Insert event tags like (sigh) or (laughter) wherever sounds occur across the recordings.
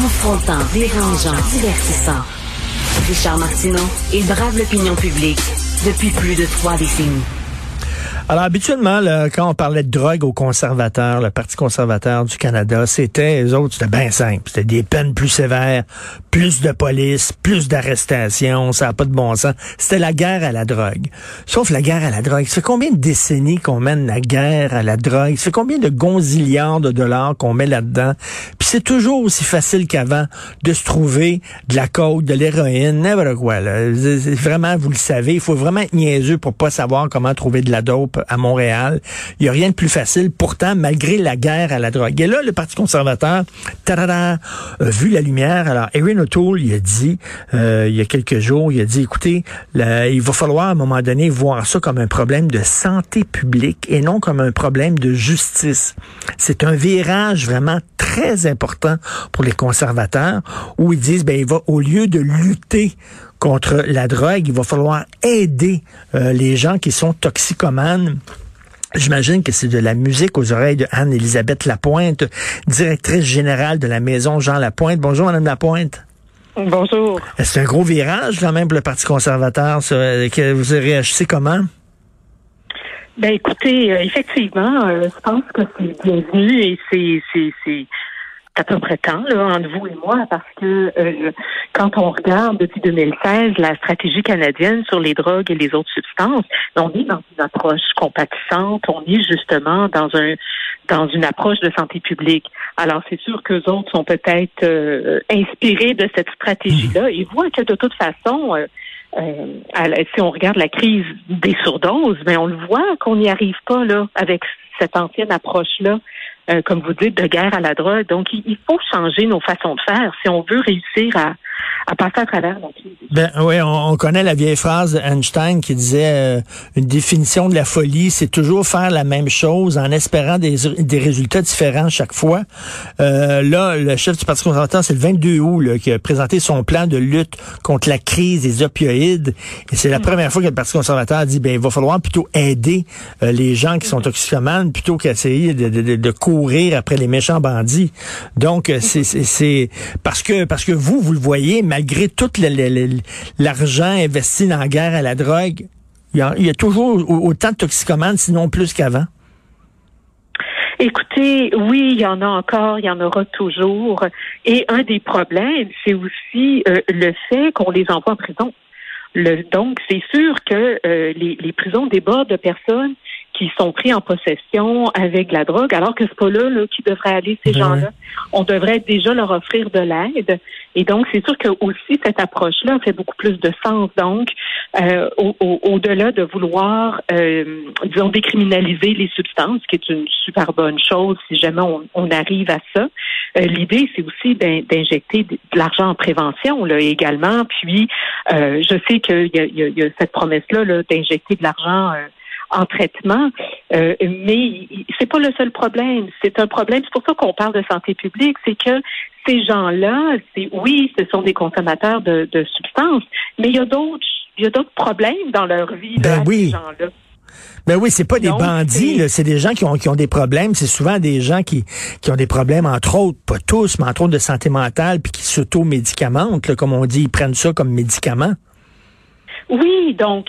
Confrontant, dérangeant, divertissant. Richard Martineau, il brave l'opinion publique depuis plus de trois décennies. Alors, habituellement, là, quand on parlait de drogue aux conservateurs, le Parti conservateur du Canada, c'était, les autres, c'était bien simple. C'était des peines plus sévères, plus de police, plus d'arrestations, ça n'a pas de bon sens. C'était la guerre à la drogue. Sauf la guerre à la drogue. C'est combien de décennies qu'on mène la guerre à la drogue? C'est combien de gonzillards de dollars qu'on met là-dedans? Puis c'est toujours aussi facile qu'avant de se trouver de la coke, de l'héroïne, n'importe quoi. Là. Vraiment, vous le savez, il faut vraiment être niaiseux pour pas savoir comment trouver de la dope à Montréal. Il n'y a rien de plus facile. Pourtant, malgré la guerre à la drogue. Et là, le Parti conservateur, a vu la lumière. Alors, Erin O'Toole, il a dit, euh, il y a quelques jours, il a dit, écoutez, il va falloir à un moment donné voir ça comme un problème de santé publique et non comme un problème de justice. C'est un virage vraiment très important pour les conservateurs où ils disent, ben, il va, au lieu de lutter contre la drogue, il va falloir aider euh, les gens qui sont toxicomanes. J'imagine que c'est de la musique aux oreilles de Anne-Élisabeth Lapointe, directrice générale de la maison Jean Lapointe. Bonjour, Madame Lapointe. Bonjour. C'est un gros virage quand même pour le Parti conservateur. Ça, que vous réagissez comment? Ben écoutez, euh, effectivement, euh, je pense que c'est bienvenu et c'est c'est à peu près temps là, entre vous et moi, parce que euh, quand on regarde depuis 2016 la stratégie canadienne sur les drogues et les autres substances, on est dans une approche compatissante, on est justement dans un dans une approche de santé publique. Alors c'est sûr que autres sont peut-être euh, inspirés de cette stratégie-là et voient que de toute façon euh, si on regarde la crise des surdoses, mais on le voit qu'on n'y arrive pas là avec cette ancienne approche-là euh, comme vous dites, de guerre à la drogue. Donc, il, faut changer nos façons de faire si on veut réussir à, à passer à travers la crise. Ben oui, on, connaît la vieille phrase d'Einstein qui disait euh, une définition de la folie, c'est toujours faire la même chose en espérant des, des résultats différents chaque fois. Euh, là, le chef du Parti conservateur, c'est le 22 août là, qui a présenté son plan de lutte contre la crise des opioïdes. Et c'est la mm. première fois que le Parti conservateur a dit, ben il va falloir plutôt aider les gens qui sont toxicomanes plutôt qu'essayer de, de, de, de après les méchants bandits. Donc, euh, c'est parce que parce que vous, vous le voyez, malgré tout l'argent investi dans la guerre à la drogue, il y a, toujours autant de toxicomanes, sinon plus qu'avant. Écoutez, oui, il y en a encore, il y en aura toujours. Et un des problèmes, c'est aussi euh, le fait qu'on les envoie en prison. Le, donc, c'est sûr que euh, les, les prisons débordent de personnes qui sont pris en possession avec la drogue, alors que c'est pas là, là qui devrait aller ces ben gens-là. On devrait déjà leur offrir de l'aide. Et donc, c'est sûr que aussi cette approche-là fait beaucoup plus de sens. Donc, euh, au-delà de vouloir, euh, disons, décriminaliser les substances, qui est une super bonne chose si jamais on, arrive à ça, euh, l'idée, c'est aussi d'injecter de l'argent en prévention là, également. Puis, euh, je sais qu'il y, y, a cette promesse-là -là, d'injecter de l'argent en traitement. Euh, mais c'est pas le seul problème. C'est un problème. C'est pour ça qu'on parle de santé publique. C'est que ces gens-là, c'est oui, ce sont des consommateurs de, substances, mais il y a d'autres, il y a d'autres problèmes dans leur vie. Ben oui. Ces gens-là. Ben oui, c'est pas des bandits, c'est des gens qui ont, qui ont des problèmes. C'est souvent des gens qui, qui ont des problèmes, entre autres, pas tous, mais entre autres de santé mentale, puis qui s'auto-médicamentent, comme on dit, ils prennent ça comme médicament. Oui, donc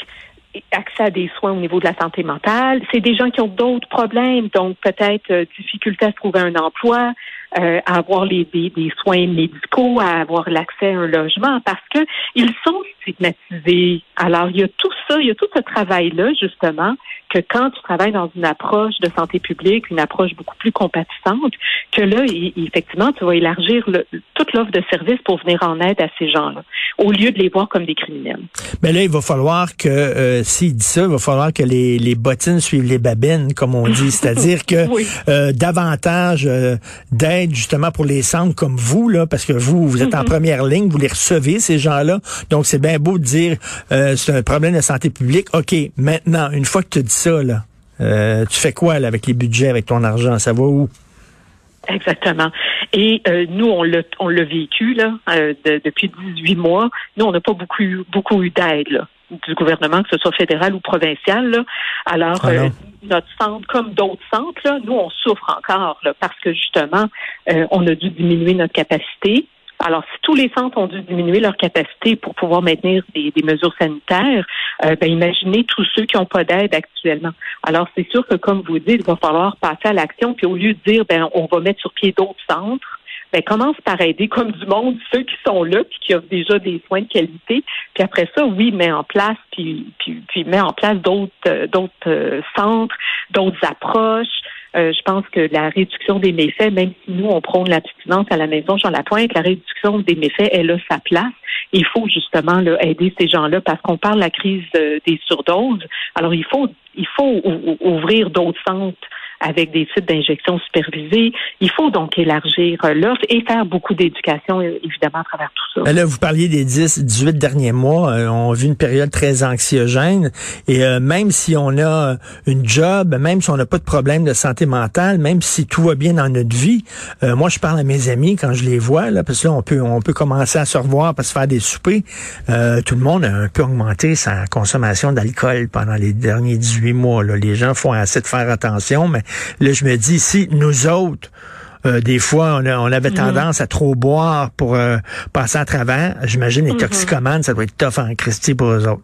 accès à des soins au niveau de la santé mentale. C'est des gens qui ont d'autres problèmes, donc peut-être euh, difficulté à trouver un emploi, euh, à avoir les, des, soins médicaux, à avoir l'accès à un logement, parce que ils sont stigmatisés. Alors, il y a tout ça, il y a tout ce travail-là, justement, que quand tu travailles dans une approche de santé publique, une approche beaucoup plus compatissante, que là, effectivement, tu vas élargir toute l'offre de services pour venir en aide à ces gens-là, au lieu de les voir comme des criminels. Mais là, il va falloir que, euh, s'il dit ça, il va falloir que les, les bottines suivent les babines, comme on dit, (laughs) c'est-à-dire que euh, davantage euh, d'aide justement pour les centres comme vous, là, parce que vous, vous êtes en mm-hmm. première ligne, vous les recevez, ces gens-là, donc c'est bien beau de dire euh, c'est un problème de santé publique. OK, maintenant, une fois que tu dis ça, là, euh, tu fais quoi là, avec les budgets, avec ton argent? Ça va où? Exactement. Et euh, nous, on l'a, on l'a vécu là depuis 18 mois. Nous, on n'a pas beaucoup, beaucoup eu d'aide du gouvernement, que ce soit fédéral ou provincial. Là. Alors, ah notre centre, comme d'autres centres, là, nous, on souffre encore là, parce que justement, on a dû diminuer notre capacité. Alors, si tous les centres ont dû diminuer leur capacité pour pouvoir maintenir des, mesures sanitaires, euh, ben, imaginez tous ceux qui n'ont pas d'aide actuellement. Alors, c'est sûr que, comme vous dites, il va falloir passer à l'action, puis au lieu de dire, ben, on va mettre sur pied d'autres centres, ben, commence par aider comme du monde ceux qui sont là puis qui offrent déjà des soins de qualité. Puis après ça, oui, met en place puis puis, puis met en place d'autres euh, d'autres euh, centres, d'autres approches. Euh, je pense que la réduction des méfaits, même si nous, on prône l'abstinence à la maison Jean Lapointe, la réduction des méfaits, elle a sa place. Il faut justement là, aider ces gens-là parce qu'on parle de la crise des surdoses. Alors, il faut, il faut ouvrir d'autres centres avec des types d'injections supervisées. Il faut donc élargir l'offre et faire beaucoup d'éducation, évidemment, à travers tout ça. Là, vous parliez des 10, 18 derniers mois. Euh, on a vu une période très anxiogène. Et euh, même si on a une job, même si on n'a pas de problème de santé mentale, même si tout va bien dans notre vie, euh, moi, je parle à mes amis quand je les vois, là, parce que là, on peut, on peut commencer à se revoir, parce se faire des soupers. tout le monde a un peu augmenté sa consommation d'alcool pendant les derniers 18 mois. Là. Les gens font assez de faire attention, mais Là, je me dis, si nous autres, euh, des fois, on, avait mhm. tendance à trop boire pour euh, passer à travers. J'imagine les mhm. toxicomanes, ça doit être tough en Christie pour eux autres.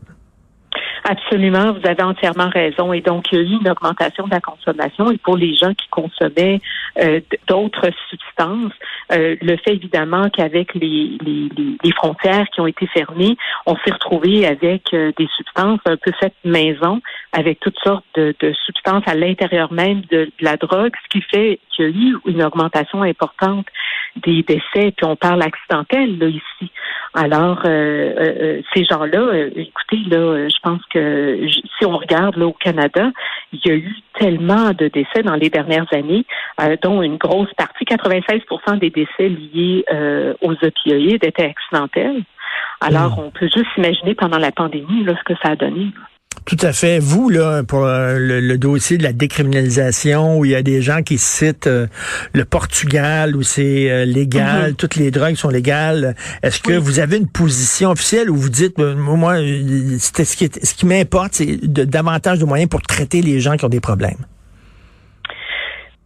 Absolument, vous avez entièrement raison. Et donc, il y a eu une augmentation de la consommation. Et pour les gens qui consommaient euh, d'autres substances, euh, le fait évidemment qu'avec les, les, les, frontières qui ont été fermées, on s'est retrouvé avec euh, des substances un peu faites maison, avec toutes sortes de, de substances à l'intérieur même de, la drogue, ce qui fait qu'il y a eu une augmentation importante des décès. Puis on parle accidentel là ici. Alors, ces gens-là, écoutez, là, je pense que si on regarde là au Canada, il y a eu tellement de décès dans les dernières années, dont une grosse partie, 96% des décès liés euh, aux opioïdes étaient accidentels. Alors, hmm. on peut juste imaginer pendant la pandémie là, ce que ça a donné. Tout à fait. Vous, là, pour euh, le, dossier de la décriminalisation, où il y a des gens qui citent euh, le Portugal, où c'est légal, mhm. toutes les drogues sont légales, est-ce que vous avez une position officielle où vous dites, moi, ce qui, ce qui m'importe, c'est davantage de moyens pour traiter les gens qui ont des problèmes?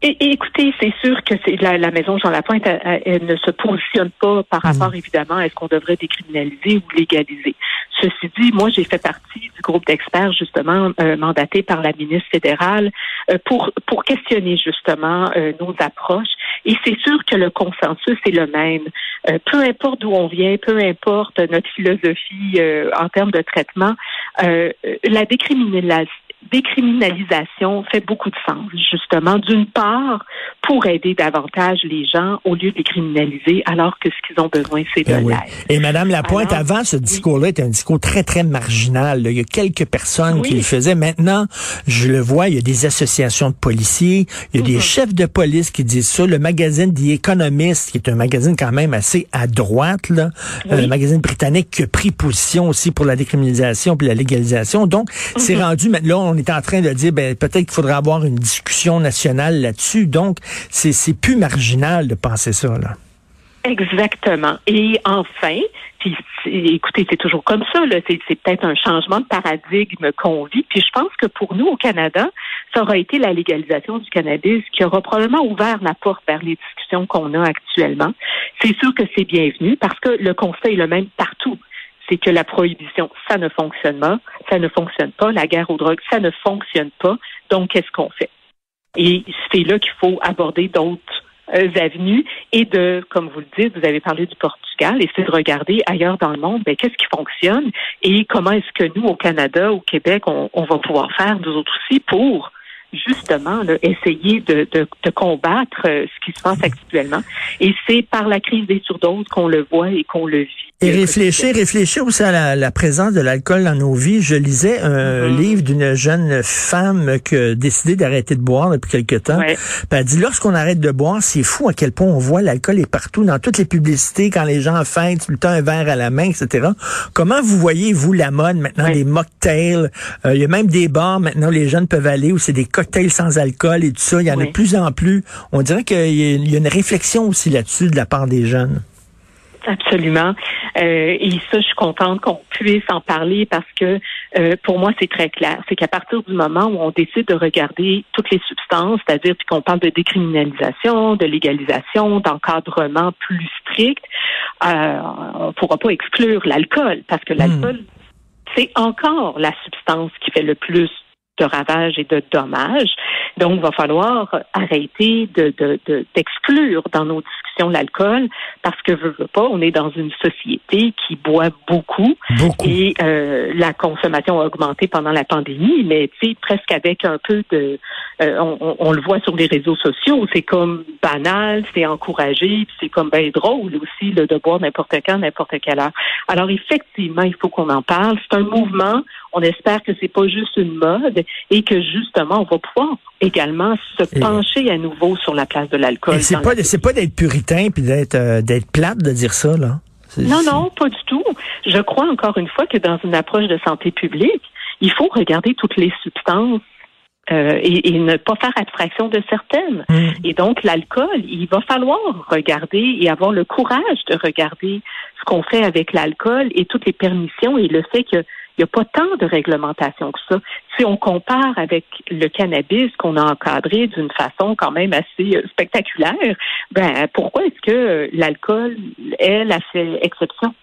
Et, écoutez, c'est sûr que c'est la, la, maison Jean Lapointe, elle, ne se positionne pas par rapport, mm. évidemment, à est-ce qu'on devrait décriminaliser ou légaliser. Ceci dit, moi, j'ai fait partie du groupe d'experts, justement, euh, mandaté par la ministre fédérale euh, pour, pour questionner, justement, euh, nos approches. Et c'est sûr que le consensus est le même. peu importe d'où on vient, peu importe notre philosophie en termes de traitement, la décriminalisation décriminalisation fait beaucoup de sens, justement, d'une part, pour aider davantage les gens au lieu de les criminaliser, alors que ce qu'ils ont besoin, c'est de ben l'aide. Et Madame Lapointe, avant, ce discours-là était un discours très, très marginal. Il y a quelques personnes qui le faisaient. Maintenant, je le vois, il y a des associations de policiers, il y a des mhm. chefs de police qui disent ça. Le magazine The Economist, qui est un magazine quand même assez à droite, là, un magazine britannique qui a pris position aussi pour la décriminalisation puis la légalisation. Donc, c'est mhm. rendu maintenant, on est en train de dire, ben, peut-être qu'il faudrait avoir une discussion nationale là-dessus. Donc, c'est, c'est plus marginal de penser ça, là. Exactement. Et enfin, puis, écoutez, c'est toujours comme ça. Là. C'est, c'est peut-être un changement de paradigme qu'on vit. Puis je pense que pour nous, au Canada, ça aura été la légalisation du cannabis qui aura probablement ouvert la porte vers les discussions qu'on a actuellement. C'est sûr que c'est bienvenu parce que le constat est le même partout c'est que la prohibition, ça ne fonctionne pas, ça ne fonctionne pas, la guerre aux drogues, ça ne fonctionne pas. Donc, qu'est-ce qu'on fait? Et c'est là qu'il faut aborder d'autres euh, avenues et de, comme vous le dites, vous avez parlé du Portugal, c'est de regarder ailleurs dans le monde, ben, qu'est-ce qui fonctionne et comment est-ce que nous, au Canada, au Québec, on, on va pouvoir faire, nous autres aussi, pour justement là, essayer de, de, de combattre euh, ce qui se passe actuellement. Et c'est par la crise des surdoses qu'on le voit et qu'on le vit. Et réfléchir, réfléchir aussi à la, la présence de l'alcool dans nos vies. Je lisais un Mhm. livre d'une jeune femme qui a décidé d'arrêter de boire depuis quelque temps. Ouais. Puis elle dit, lorsqu'on arrête de boire, c'est fou à quel point on voit l'alcool est partout, dans toutes les publicités, quand les gens fêtent, tout le temps un verre à la main, etc. Comment vous voyez, vous, la mode maintenant, Ouais. des mocktails? Euh, Il y a même des bars maintenant où les jeunes peuvent aller, où c'est des cocktails sans alcool et tout ça. Il y en a de plus en plus. On dirait qu'il y a- une réflexion aussi là-dessus de la part des jeunes. Absolument. Euh, et ça, je suis contente qu'on puisse en parler parce que euh, pour moi, c'est très clair. C'est qu'à partir du moment où on décide de regarder toutes les substances, c'est-à-dire qu'on parle de décriminalisation, de légalisation, d'encadrement plus strict, euh, on ne pourra pas exclure l'alcool parce que l'alcool, c'est encore la substance qui fait le plus de ravages et de dommages. Donc, il va falloir arrêter de, de, de- d'exclure dans nos discussions l'alcool parce que, veux, veux pas, on est dans une société qui boit beaucoup Beaucoup. et euh, la consommation a augmenté pendant la pandémie, mais tu sais, presque avec un peu de... euh, on, on- on le voit sur les réseaux sociaux, c'est comme banal, c'est encouragé, c'est comme bien drôle aussi là, de boire n'importe quand, n'importe quelle heure. Alors effectivement, il faut qu'on en parle. C'est un mouvement. On espère que c'est pas juste une mode et que justement, on va pouvoir également se Et- pencher à nouveau sur la place de l'alcool. C'est pas, la c'est pas d'être puritain puis d'être, euh, d'être plate de dire ça, là. Non, non, pas du tout. Je crois encore une fois que dans une approche de santé publique, il faut regarder toutes les substances euh, et, et ne pas faire abstraction de certaines. Mm. Et donc, l'alcool, il va falloir regarder et avoir le courage de regarder ce qu'on fait avec l'alcool et toutes les permissions et le fait qu'il n'y a pas tant de réglementation que ça. Si on compare avec le cannabis qu'on a encadré d'une façon quand même assez euh, spectaculaire, ben pourquoi est-ce que l'alcool, elle, a fait exception?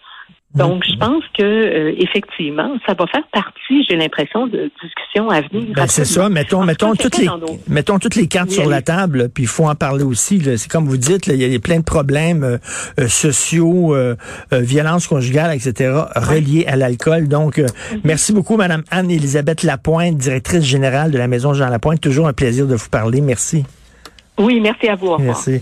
Donc, je pense que euh, effectivement, ça va faire partie, j'ai l'impression, de discussions à venir. Ben, c'est ça. Mettons, mettons toutes les, nos- mettons toutes les cartes Oui, sur la table, puis il faut en parler aussi. C'est comme vous dites, il y a plein de problèmes euh, euh, sociaux, euh, euh, violence conjugale, etc., reliés à l'alcool. Donc, euh, Mhm. merci beaucoup, Madame Anne-Élisabeth Lapointe, directrice générale de la Maison Jean Lapointe. Toujours un plaisir de vous parler. Merci. Oui, merci à vous. Au. Merci.